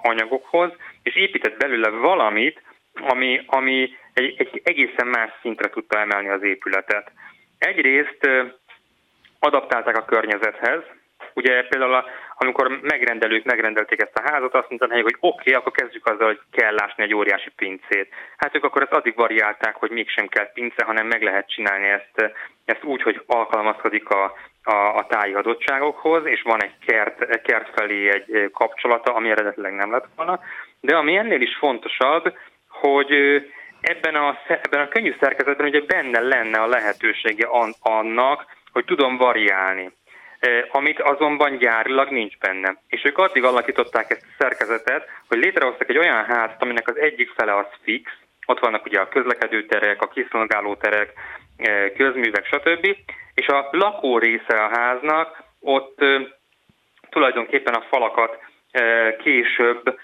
anyagokhoz, és épített belőle valamit, ami, ami egy, egy egészen más szintre tudta emelni az épületet. Egyrészt adaptálták a környezethez. Ugye például a, amikor megrendelők megrendelték ezt a házat, azt mondta hogy oké, okay, akkor kezdjük azzal, hogy kell lásni egy óriási pincét. Hát ők akkor ezt addig variálták, hogy mégsem kell pince, hanem meg lehet csinálni ezt, ezt úgy, hogy alkalmazkodik a, a, a táji adottságokhoz, és van egy kert, kert felé egy kapcsolata, ami eredetileg nem lett volna. De ami ennél is fontosabb, hogy ebben a, ebben a könnyű szerkezetben ugye benne lenne a lehetősége an, annak, hogy tudom variálni amit azonban gyárilag nincs benne. És ők addig alakították ezt a szerkezetet, hogy létrehoztak egy olyan házat, aminek az egyik fele az fix, ott vannak ugye a közlekedőterek, a kiszolgálóterek, eh, közművek, stb. És a lakó része a háznak, ott tulajdonképpen a falakat később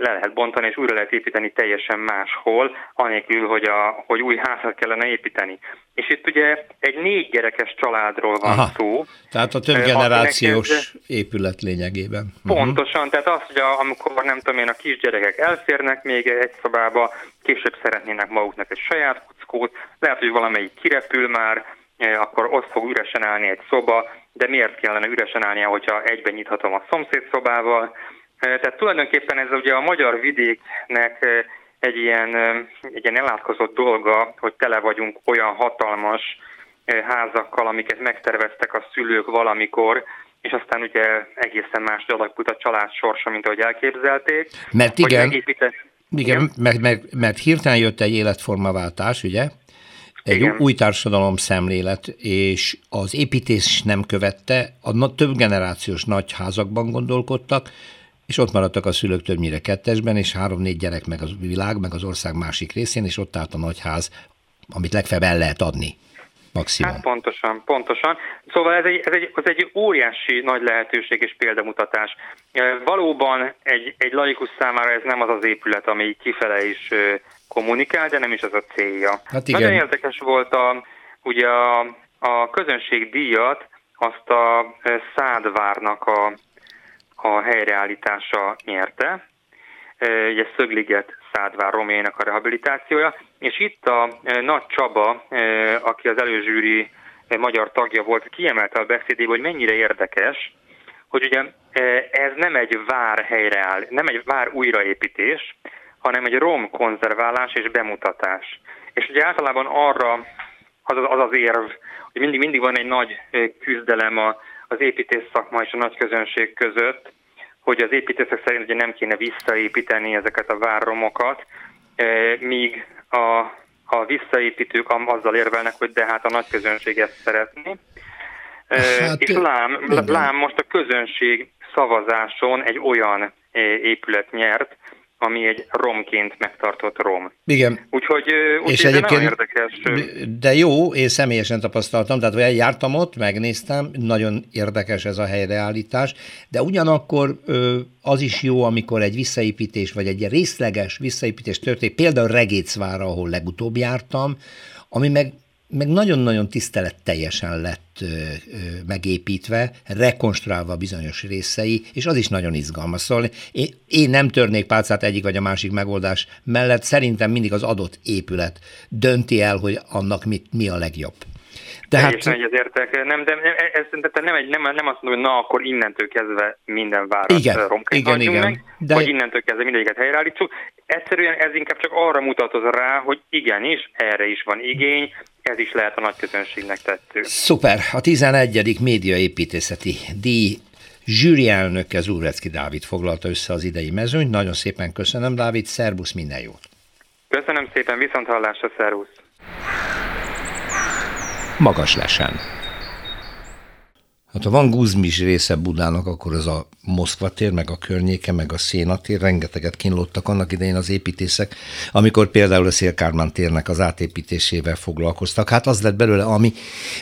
le lehet bontani, és újra lehet építeni teljesen máshol, anélkül, hogy, a, hogy új házat kellene építeni. És itt ugye egy négy gyerekes családról van Aha. szó. Tehát a több generációs épület lényegében. Mhm. Pontosan, tehát az, hogy a, amikor nem tudom én, a kisgyerekek elférnek még egy szobába, később szeretnének maguknak egy saját kuckót, lehet, hogy valamelyik kirepül már, akkor ott fog üresen állni egy szoba, de miért kellene üresen állnia, hogyha egyben nyithatom a szomszéd szobával. Eh, Tehát tulajdonképpen ez ugye a magyar vidéknek egy ilyen, egy ilyen elátkozott dolga, hogy tele vagyunk olyan hatalmas házakkal, amiket megterveztek a szülők valamikor, és aztán ugye egészen más alakult a család sorsa, mint ahogy elképzelték. Mert igen, megépített- Igen, mert, mert, mert hirtelen jött egy életformaváltás, ugye? Egy Igen. új társadalom szemlélet, és az építés nem követte, a több generációs nagy házakban gondolkodtak, és ott maradtak a szülők többnyire kettesben, és három-négy gyerek meg a világ, meg az ország másik részén, és ott állt a nagy ház, amit legfeljebb el lehet adni. Maximum. Hát pontosan, pontosan. Szóval ez egy, ez egy, ez egy óriási nagy lehetőség és példamutatás. Valóban egy, egy laikus számára ez nem az az épület, ami kifele is kommunikál, de nem is az a célja. Hát igen. Nagyon érdekes volt a, ugye a, a közönség díjat, azt a Szádvárnak a, a helyreállítása nyerte. Ugye Szögliget Szádvár romjainak a rehabilitációja, és itt a Nagy Csaba, aki az előzsűri magyar tagja volt, kiemelte a beszédében, hogy mennyire érdekes, hogy ugye ez nem egy vár helyreáll, nem egy vár újraépítés, hanem egy rom konzerválás és bemutatás. És ugye általában arra az az, az, az érv, hogy mindig, mindig van egy nagy küzdelem a, az építész szakma és a nagy közönség között, hogy az építészek szerint ugye nem kéne visszaépíteni ezeket a várromokat, eh, míg a, a visszaépítők azzal érvelnek, hogy de hát a nagy közönség ezt szeretné. Eh, Hát, és lám, lám most a közönség szavazáson egy olyan eh, épület nyert, ami egy romként megtartott rom. Igen, Úgyhogy, úgyhogy és egyébként, érdekes. de jó, én személyesen tapasztaltam, tehát hogy jártam ott, megnéztem, nagyon érdekes ez a helyreállítás, de ugyanakkor az is jó, amikor egy visszaépítés, vagy egy részleges visszaépítés történik, például Regécvára, ahol legutóbb jártam, ami meg meg nagyon-nagyon tiszteletteljesen lett ö, ö, megépítve, rekonstruálva bizonyos részei, és az is nagyon izgalmas. Szóval én, én nem törnék pálcát egyik vagy a másik megoldás mellett, szerintem mindig az adott épület dönti el, hogy annak mit, mi a legjobb. Tehát... Teljesen egyetértek. Nem, de ez, ez nem, egy, nem, nem azt mondom, hogy na akkor innentől kezdve minden várat igen, igen, igen. meg, de... vagy innentől kezdve mindegyiket helyreállítsuk. Egyszerűen ez inkább csak arra mutatoz rá, hogy igenis, erre is van igény, ez is lehet a nagy közönségnek tettő. Szuper! A 11. médiaépítészeti díj zsűri elnöke Zúrecki Dávid foglalta össze az idei mezőnyt. Nagyon szépen köszönöm, Dávid, szervusz, minden jót! Köszönöm szépen, viszont hallásra, szervusz! Magas lesen. Hát ha van guzmis része Budának, akkor az a Moszkva tér, meg a környéke, meg a Szénatér, rengeteget kínlottak annak idején az építészek, amikor például a Szélkármán térnek az átépítésével foglalkoztak. Hát az lett belőle, ami,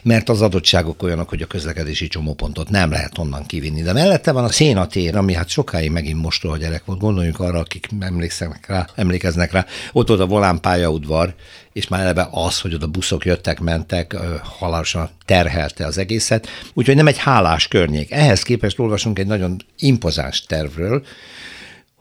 mert az adottságok olyanok, hogy a közlekedési csomópontot nem lehet onnan kivinni. De mellette van a Szénatér, ami hát sokáig megint mostoha gyerek volt. Gondoljunk arra, akik emlékeznek rá, emlékeznek rá. Ott volt a Volán pályaudvar, és már eleve az, hogy oda buszok jöttek, mentek, halálosan terhelte az egészet. Úgyhogy nem egy hálás környék. Ehhez képest olvasunk egy nagyon impozáns tervről,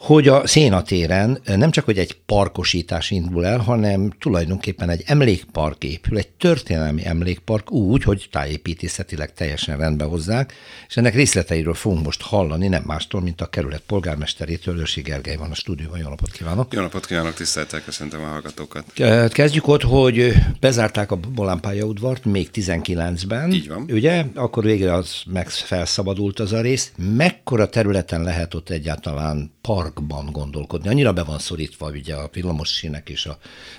hogy a szénatéren nem csak, hogy egy parkosítás indul el, hanem tulajdonképpen egy emlékpark épül, egy történelmi emlékpark úgy, hogy tájépítészetileg teljesen rendbe hozzák, és ennek részleteiről fogunk most hallani, nem mástól, mint a kerület polgármesterétől, Őrsi Gergely van a stúdióban. Jó napot kívánok! Jó napot kívánok, tiszteltel köszöntöm a hallgatókat! Kezdjük ott, hogy bezárták a Bolán udvart még 19-ben. Így van. Ugye? Akkor végre az meg felszabadult az a rész. Mekkora területen lehet ott egyáltalán parkban gondolkodni. Annyira be van szorítva ugye a villamos sínek és a,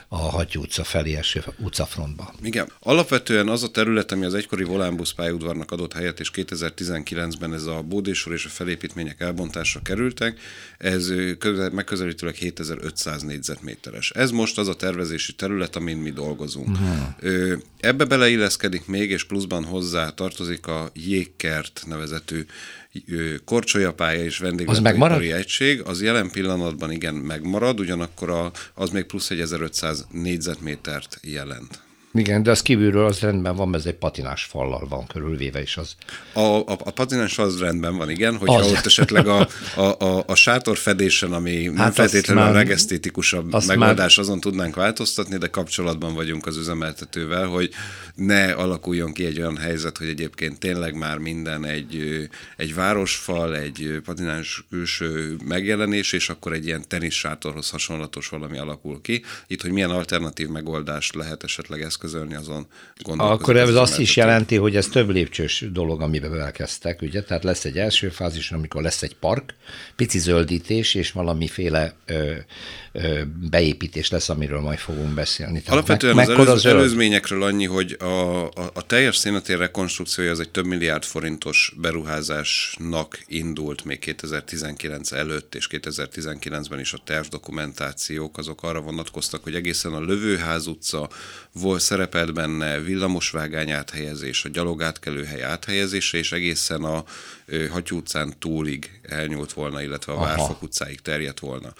a Hattyú utca felé eső utcafrontba. Igen. Alapvetően az a terület, ami az egykori Volánbusz pályaudvarnak adott helyet, és 2019-ben ez a bódésor és a felépítmények elbontásra kerültek, ez megközelítőleg 7500 négyzetméteres. Ez most az a tervezési terület, amin mi dolgozunk. Uh-huh. Ebbe beleilleszkedik még, és pluszban hozzá tartozik a Jégkert nevezetű korcsolyapálya és vendéglátőipari egység, az jelen pillanatban igen megmarad, ugyanakkor a, az még plusz egy 1500 négyzetmétert jelent. Igen, de az kívülről az rendben van, mert ez egy patinás fallal van körülvéve, is az... A, a, a patinás az rendben van, igen, hogyha az. ott esetleg a, a, a, a sátor fedésen, ami hát nem feltétlenül már, a legesztétikusabb megoldás, már... azon tudnánk változtatni, de kapcsolatban vagyunk az üzemeltetővel, hogy ne alakuljon ki egy olyan helyzet, hogy egyébként tényleg már minden egy, egy városfal, egy patinás külső megjelenés, és akkor egy ilyen tenissátorhoz hasonlatos valami alakul ki. Itt, hogy milyen alternatív megoldást lehet esetleg eszközölni, azon gondolkozik. Akkor ez azt is jelenti, hogy ez több lépcsős dolog, amiben elkezdtek, ugye? Tehát lesz egy első fázis, amikor lesz egy park, pici zöldítés, és valamiféle ö, beépítés lesz, amiről majd fogunk beszélni. Tehát Alapvetően meg, az, előz, az előzményekről annyi, hogy a, a, a teljes szénatér rekonstrukciója az egy több milliárd forintos beruházásnak indult még 2019 előtt, és 2019-ben is a tervdokumentációk azok arra vonatkoztak, hogy egészen a Lövőház utca volt szerepelt benne villamosvágány áthelyezés, a gyalogátkelőhely áthelyezése, és egészen a Hattyú utcán túlig elnyúlt volna, illetve a Várfok utcáig terjedt volna.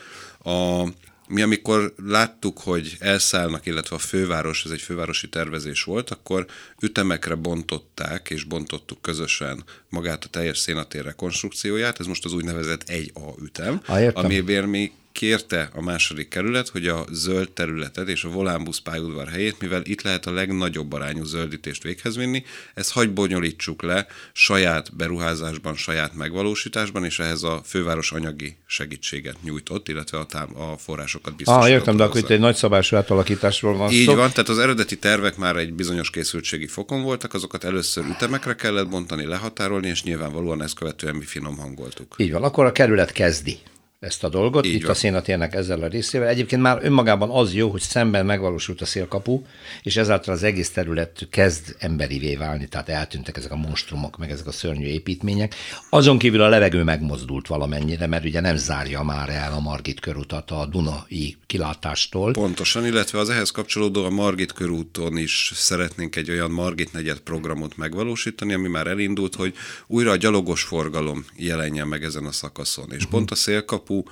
A, mi amikor láttuk, hogy elszállnak, illetve a főváros, ez egy fővárosi tervezés volt, akkor ütemekre bontották, és bontottuk közösen magát a teljes szénatér rekonstrukcióját, ez most az úgynevezett 1A ütem, amiben mi kérte a második kerület, hogy a zöld területet és a Volánbusz pályaudvar helyét, mivel itt lehet a legnagyobb arányú zöldítést véghez vinni, ezt hagy bonyolítsuk le saját beruházásban, saját megvalósításban, és ehhez a főváros anyagi segítséget nyújtott, illetve a, tám- a forrásokat biztosított. Ah, értem, de akkor itt egy nagyszabású átalakításról van Így szó. van, tehát az eredeti tervek már egy bizonyos készültségi fokon voltak, azokat először ütemekre kellett bontani, lehatárolni, és nyilvánvalóan ezt követően mi finom hangoltuk. Így van, akkor a kerület kezdi ezt a dolgot, Így itt van. a szénatérnek ezzel a részével. Egyébként már önmagában az jó, hogy szemben megvalósult a szélkapu, és ezáltal az egész terület kezd emberivé válni, tehát eltűntek ezek a monstrumok, meg ezek a szörnyű építmények. Azon kívül a levegő megmozdult valamennyire, mert ugye nem zárja már el a Margit körutat a Dunai kilátástól. Pontosan, illetve az ehhez kapcsolódó a Margit körúton is szeretnénk egy olyan Margit negyed programot megvalósítani, ami már elindult, hogy újra a gyalogos forgalom jelenjen meg ezen a szakaszon. És uh-huh. pont a szélkapu kapu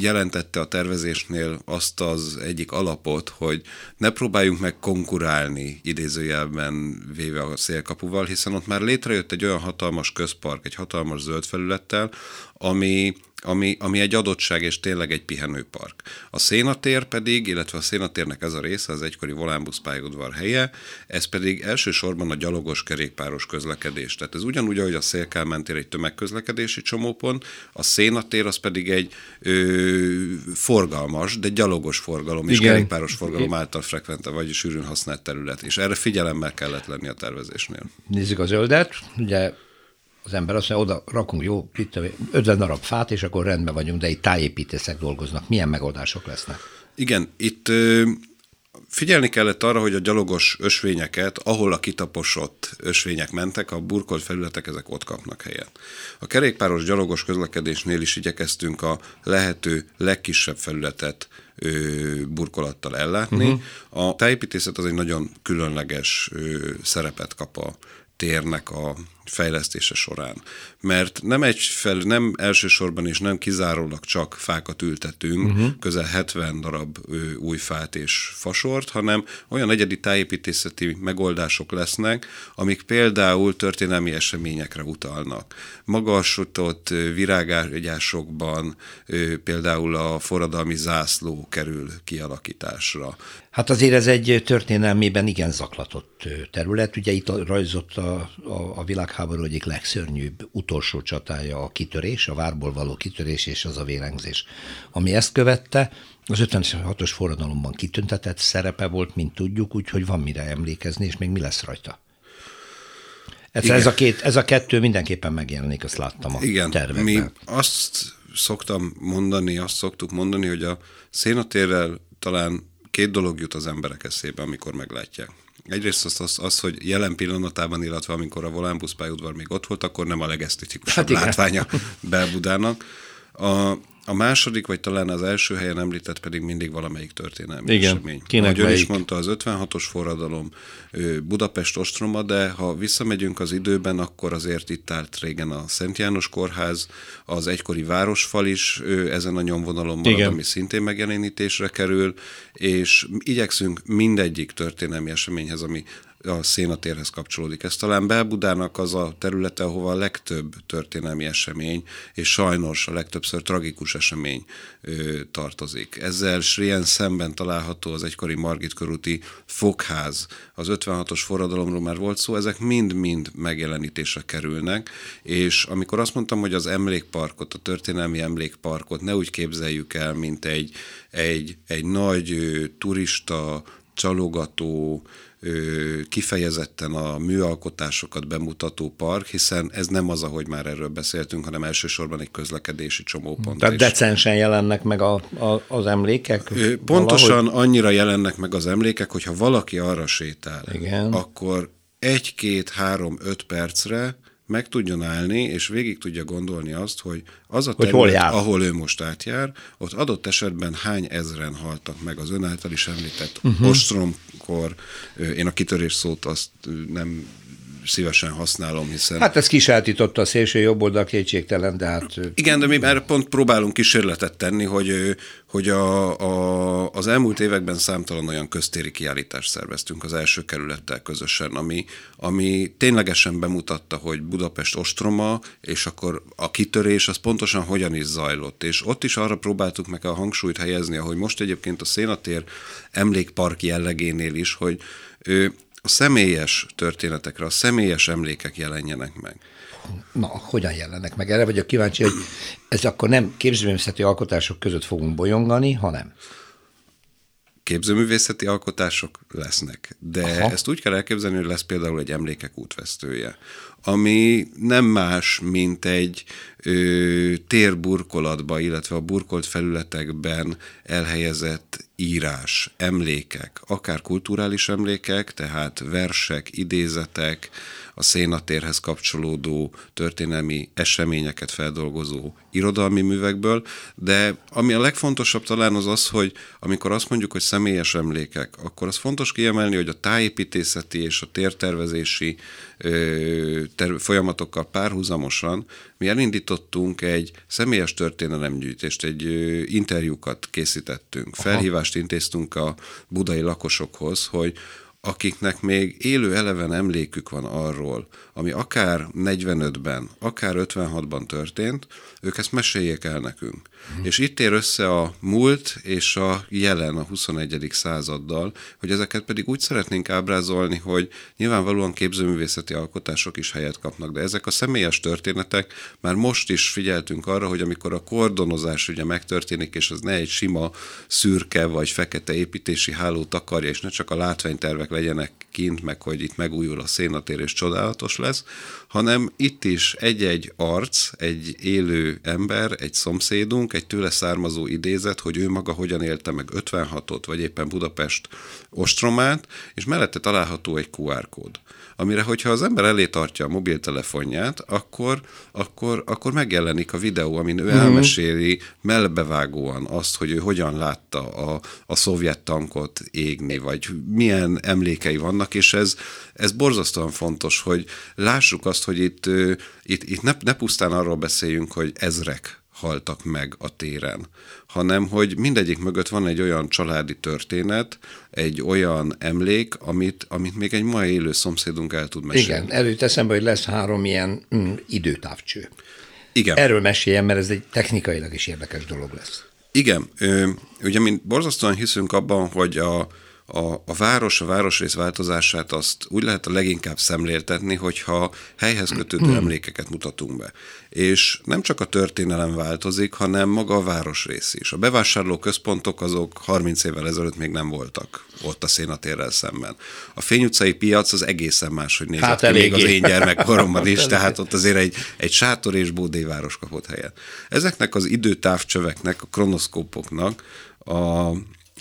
jelentette a tervezésnél azt az egyik alapot, hogy ne próbáljunk meg konkurálni idézőjelben véve a szélkapuval, hiszen ott már létrejött egy olyan hatalmas közpark, egy hatalmas zöld felülettel, ami ami, ami egy adottság és tényleg egy pihenőpark. A szénatér pedig, illetve a szénatérnek ez a része, az egykori Volánbusz pályaudvar helye, ez pedig elsősorban a gyalogos kerékpáros közlekedés. Tehát ez ugyanúgy, ahogy a Szélkálmán tér egy tömegközlekedési csomópont, a szénatér az pedig egy ö, forgalmas, de gyalogos forgalom és kerékpáros forgalom által frekvente vagy sűrűn használt terület. És erre figyelemmel kellett lenni a tervezésnél. Nézzük a zöldet, ugye az ember azt mondja, oda rakunk jó, itt 50 darab fát, és akkor rendben vagyunk, de itt tájépítészek dolgoznak. Milyen megoldások lesznek? Igen, itt figyelni kellett arra, hogy a gyalogos ösvényeket, ahol a kitaposott ösvények mentek, a burkolt felületek, ezek ott kapnak helyet. A kerékpáros gyalogos közlekedésnél is igyekeztünk a lehető legkisebb felületet burkolattal ellátni. Uh-huh. A tájépítészet az egy nagyon különleges szerepet kap a térnek a fejlesztése során. Mert nem, egy fel, nem elsősorban és nem kizárólag csak fákat ültetünk, uh-huh. közel 70 darab ö, új fát és fasort, hanem olyan egyedi tájépítészeti megoldások lesznek, amik például történelmi eseményekre utalnak. Magasított virágágyásokban ö, például a forradalmi zászló kerül kialakításra. Hát azért ez egy történelmében igen zaklatott terület. Ugye itt rajzott a, a, a világháború egyik legszörnyűbb utolsó csatája a kitörés, a várból való kitörés és az a vérengzés. Ami ezt követte, az 56-os forradalomban kitüntetett szerepe volt, mint tudjuk, úgyhogy van mire emlékezni, és még mi lesz rajta. ez a, két, ez a kettő mindenképpen megjelenik, azt láttam a Igen, tervekben. mi azt szoktam mondani, azt szoktuk mondani, hogy a szénatérrel talán két dolog jut az emberek eszébe, amikor meglátják. Egyrészt az, az, az, hogy jelen pillanatában, illetve amikor a Volánbusz pályaudvar még ott volt, akkor nem a legesztetikusabb hát látványa Belbudának. A, a második, vagy talán az első helyen említett pedig mindig valamelyik történelmi Igen, esemény. Kinek Ahogy ön is mondta, az 56-os forradalom, Budapest ostroma, de ha visszamegyünk az időben, akkor azért itt állt régen a Szent János Kórház, az egykori városfal is ezen a nyomvonalon marad, Igen. ami szintén megjelenítésre kerül, és igyekszünk mindegyik történelmi eseményhez, ami a szénatérhez kapcsolódik. Ez talán Belbudának az a területe, ahova a legtöbb történelmi esemény, és sajnos a legtöbbször tragikus esemény ö, tartozik. Ezzel Srien szemben található az egykori Margit körúti fogház, az 56-os forradalomról már volt szó, ezek mind-mind megjelenítésre kerülnek, és amikor azt mondtam, hogy az emlékparkot, a történelmi emlékparkot ne úgy képzeljük el, mint egy, egy, egy nagy turista, csalogató, kifejezetten a műalkotásokat bemutató park, hiszen ez nem az, ahogy már erről beszéltünk, hanem elsősorban egy közlekedési csomópont. Tehát decensen jelennek meg a, a, az emlékek? Pontosan valahogy? annyira jelennek meg az emlékek, hogyha valaki arra sétál, Igen. akkor egy, két, három, öt percre meg tudjon állni, és végig tudja gondolni azt, hogy az a terület, hogy ahol ő most átjár, ott adott esetben hány ezren haltak meg az ön által is említett uh-huh. ostromkor. Én a kitörés szót azt nem szívesen használom, hiszen... Hát ez kisáltította a szélső jobb oldal kétségtelen, de hát... Igen, de mi erre pont próbálunk kísérletet tenni, hogy, hogy a, a, az elmúlt években számtalan olyan köztéri kiállítást szerveztünk az első kerülettel közösen, ami, ami ténylegesen bemutatta, hogy Budapest ostroma, és akkor a kitörés az pontosan hogyan is zajlott. És ott is arra próbáltuk meg a hangsúlyt helyezni, ahogy most egyébként a Szénatér emlékpark jellegénél is, hogy a személyes történetekre, a személyes emlékek jelenjenek meg. Na, hogyan jelennek meg? Erre vagyok kíváncsi, hogy ez akkor nem képzőművészeti alkotások között fogunk bolyongani, hanem képzőművészeti alkotások lesznek, de Aha. ezt úgy kell elképzelni, hogy lesz például egy emlékek útvesztője, ami nem más, mint egy ö, térburkolatba, illetve a burkolt felületekben elhelyezett írás, emlékek, akár kulturális emlékek, tehát versek, idézetek, a szénatérhez kapcsolódó történelmi eseményeket feldolgozó irodalmi művekből, de ami a legfontosabb talán az az, hogy amikor azt mondjuk, hogy személyes emlékek, akkor az fontos kiemelni, hogy a tájépítészeti és a tértervezési ter- folyamatokkal párhuzamosan mi elindítottunk egy személyes történelemgyűjtést, egy interjúkat készítettünk, Aha. felhívást intéztünk a budai lakosokhoz, hogy akiknek még élő eleven emlékük van arról, ami akár 45-ben, akár 56-ban történt, ők ezt meséljék el nekünk. Mm. És itt ér össze a múlt és a jelen, a 21. századdal, hogy ezeket pedig úgy szeretnénk ábrázolni, hogy nyilvánvalóan képzőművészeti alkotások is helyet kapnak, de ezek a személyes történetek, már most is figyeltünk arra, hogy amikor a kordonozás ugye megtörténik, és az ne egy sima szürke vagy fekete építési háló takarja, és ne csak a látványtervek legyenek kint, meg hogy itt megújul a szénatér és csodálatos lesz, hanem itt is egy-egy arc, egy élő ember, egy szomszédunk, egy tőle származó idézet, hogy ő maga hogyan élte meg 56-ot, vagy éppen Budapest ostromát, és mellette található egy QR kód amire, hogyha az ember elé tartja a mobiltelefonját, akkor, akkor, akkor megjelenik a videó, amin ő mm. elmeséli melbevágóan azt, hogy ő hogyan látta a, a szovjet tankot égni, vagy milyen emlékei vannak, és ez, ez borzasztóan fontos, hogy lássuk azt, hogy itt, itt, itt ne, ne pusztán arról beszéljünk, hogy ezrek haltak meg a téren, hanem hogy mindegyik mögött van egy olyan családi történet, egy olyan emlék, amit, amit még egy mai élő szomszédunk el tud mesélni. Igen, előtt eszembe, hogy lesz három ilyen mm, időtávcső. Igen. Erről meséljem, mert ez egy technikailag is érdekes dolog lesz. Igen, ugye mi borzasztóan hiszünk abban, hogy a, a, a város, a városrész változását azt úgy lehet a leginkább szemléltetni, hogyha helyhez kötődő hmm. emlékeket mutatunk be. És nem csak a történelem változik, hanem maga a városrész is. A bevásárló központok azok 30 évvel ezelőtt még nem voltak ott a szénatérrel szemben. A Fény utcai piac az egészen máshogy nézett hát ki, még az én gyermekkoromban is, hát tehát ott azért egy, egy sátor és bódéváros kapott helyet. Ezeknek az időtávcsöveknek, a kronoszkópoknak a,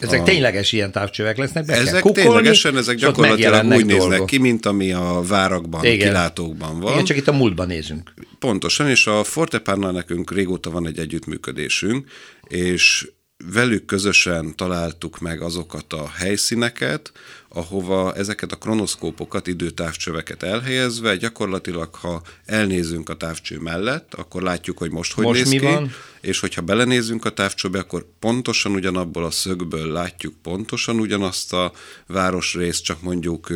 ezek a... tényleges ilyen távcsövek lesznek, be Ezek kukolni, ténylegesen, ezek gyakorlatilag úgy néznek dolgok. ki, mint ami a várakban, Igen. kilátókban van. Igen, csak itt a múltban nézünk. Pontosan, és a Fortepánnal nekünk régóta van egy együttműködésünk, és velük közösen találtuk meg azokat a helyszíneket, ahova ezeket a kronoszkópokat, időtávcsöveket elhelyezve, gyakorlatilag, ha elnézünk a távcső mellett, akkor látjuk, hogy most hogy most néz mi ki, van? és hogyha belenézünk a távcsőbe, akkor pontosan ugyanabból a szögből látjuk pontosan ugyanazt a városrészt, csak mondjuk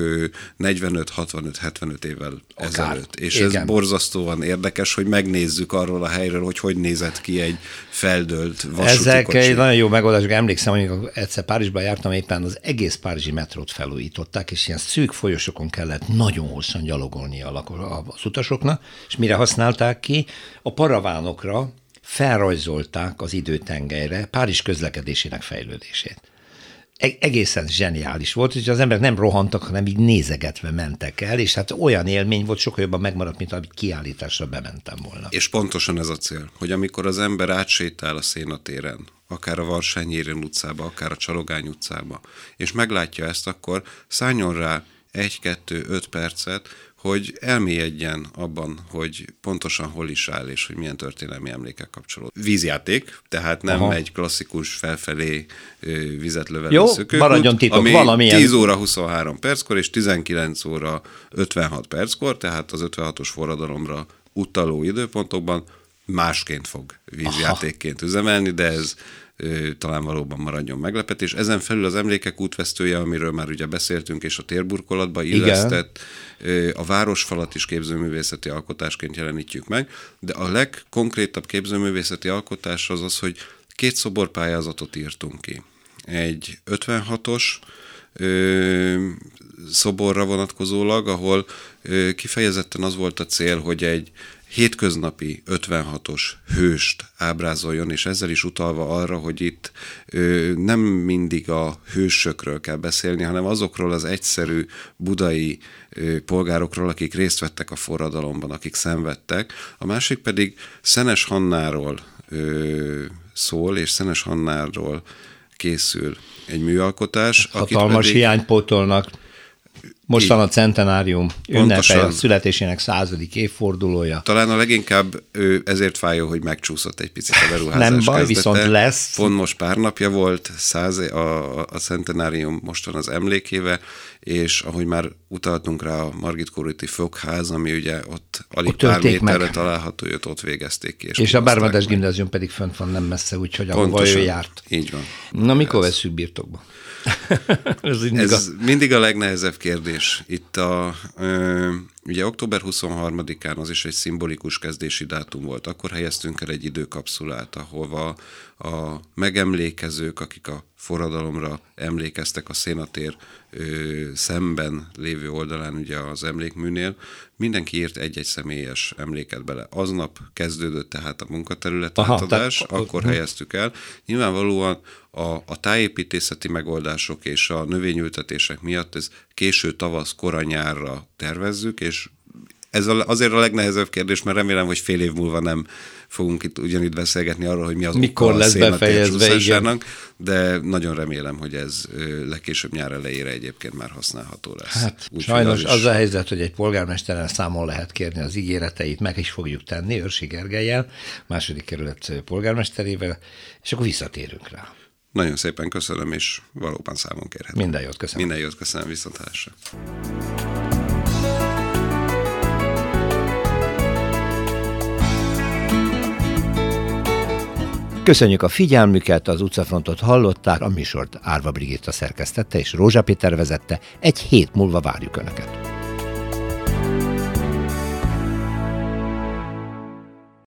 45-65-75 évvel Akár. ezelőtt. És Igen. ez borzasztóan érdekes, hogy megnézzük arról a helyről, hogy hogy nézett ki egy feldölt vasúti Ezek kocsi. egy nagyon jó megoldás. Emlékszem, hogy egyszer Párizsban jártam, éppen az egész párizsi metrót fel felújították, és ilyen szűk folyosokon kellett nagyon hosszan gyalogolni az utasoknak, és mire használták ki? A paravánokra felrajzolták az időtengelyre Párizs közlekedésének fejlődését. E-, egészen zseniális volt, hogy az emberek nem rohantak, hanem így nézegetve mentek el, és hát olyan élmény volt, sokkal jobban megmaradt, mint amit kiállításra bementem volna. És pontosan ez a cél, hogy amikor az ember átsétál a szénatéren, akár a Varsányéren utcába, akár a Csalogány utcába, és meglátja ezt, akkor szálljon rá egy, kettő, öt percet, hogy elmélyedjen abban, hogy pontosan hol is áll, és hogy milyen történelmi emlékek kapcsolódnak. Vízjáték, tehát nem Aha. egy klasszikus felfelé vizet lövelő Jó, szökőkút, maradjon titok, ami valamilyen. 10 óra 23 perckor és 19 óra 56 perckor, tehát az 56-os forradalomra utaló időpontokban másként fog vízjátékként üzemelni, de ez talán valóban maradjon meglepetés. Ezen felül az emlékek útvesztője, amiről már ugye beszéltünk, és a térburkolatba illesztett, Igen. a városfalat is képzőművészeti alkotásként jelenítjük meg, de a legkonkrétabb képzőművészeti alkotás az az, hogy két szoborpályázatot írtunk ki. Egy 56-os ö, szoborra vonatkozólag, ahol ö, kifejezetten az volt a cél, hogy egy hétköznapi 56-os hőst ábrázoljon, és ezzel is utalva arra, hogy itt ö, nem mindig a hősökről kell beszélni, hanem azokról az egyszerű budai ö, polgárokról, akik részt vettek a forradalomban, akik szenvedtek. A másik pedig Szenes Hannáról ö, szól, és Szenes Hannáról készül egy műalkotás. Hatalmas pedig, hiánypótolnak Mostan a centenárium ünnepe a születésének századik évfordulója. Talán a leginkább ő ezért fájó, hogy megcsúszott egy picit a beruházás Nem baj, kezdete. viszont lesz. Pont most pár napja volt, száz, a, a centenárium most van az emlékéve, és ahogy már utaltunk rá a Margit Kuriti Fogház, ami ugye ott alig ott pár méterre meg. található, hogy ott végezték ki. És, és a Bármades gimnázium pedig fönt van nem messze, úgyhogy ahova ő járt. Így van. Na, mikor Ez... veszük birtokba? Ez, mindig, Ez a... mindig a legnehezebb kérdés. Itt a, ö, ugye október 23-án az is egy szimbolikus kezdési dátum volt. Akkor helyeztünk el egy időkapszulát, ahova a megemlékezők, akik a forradalomra emlékeztek a szénatér ö, szemben lévő oldalán, ugye az emlékműnél, mindenki írt egy-egy személyes emléket bele. Aznap kezdődött tehát a munkaterület Aha, átadás, tehát, akkor helyeztük el. Nyilvánvalóan a, a tájépítészeti megoldások és a növényültetések miatt ez késő tavasz, kora nyárra tervezzük, és ez azért a legnehezebb kérdés, mert remélem, hogy fél év múlva nem fogunk itt ugyanitt beszélgetni arról, hogy mi az Mikor lesz befejezve, igen. de nagyon remélem, hogy ez legkésőbb nyár elejére egyébként már használható lesz. Hát Úgy, sajnos az, az a helyzet, hogy egy polgármesteren számon lehet kérni az ígéreteit, meg is fogjuk tenni Őrsi Gergelyel, második kerület polgármesterével, és akkor visszatérünk rá. Nagyon szépen köszönöm, és valóban számon kérhetem. Minden jót köszönöm. Minden jót köszönöm, viszontlátásra. Köszönjük a figyelmüket, az utcafrontot hallották, a műsort Árva Brigitta szerkesztette és Rózsa Péter vezette. Egy hét múlva várjuk Önöket.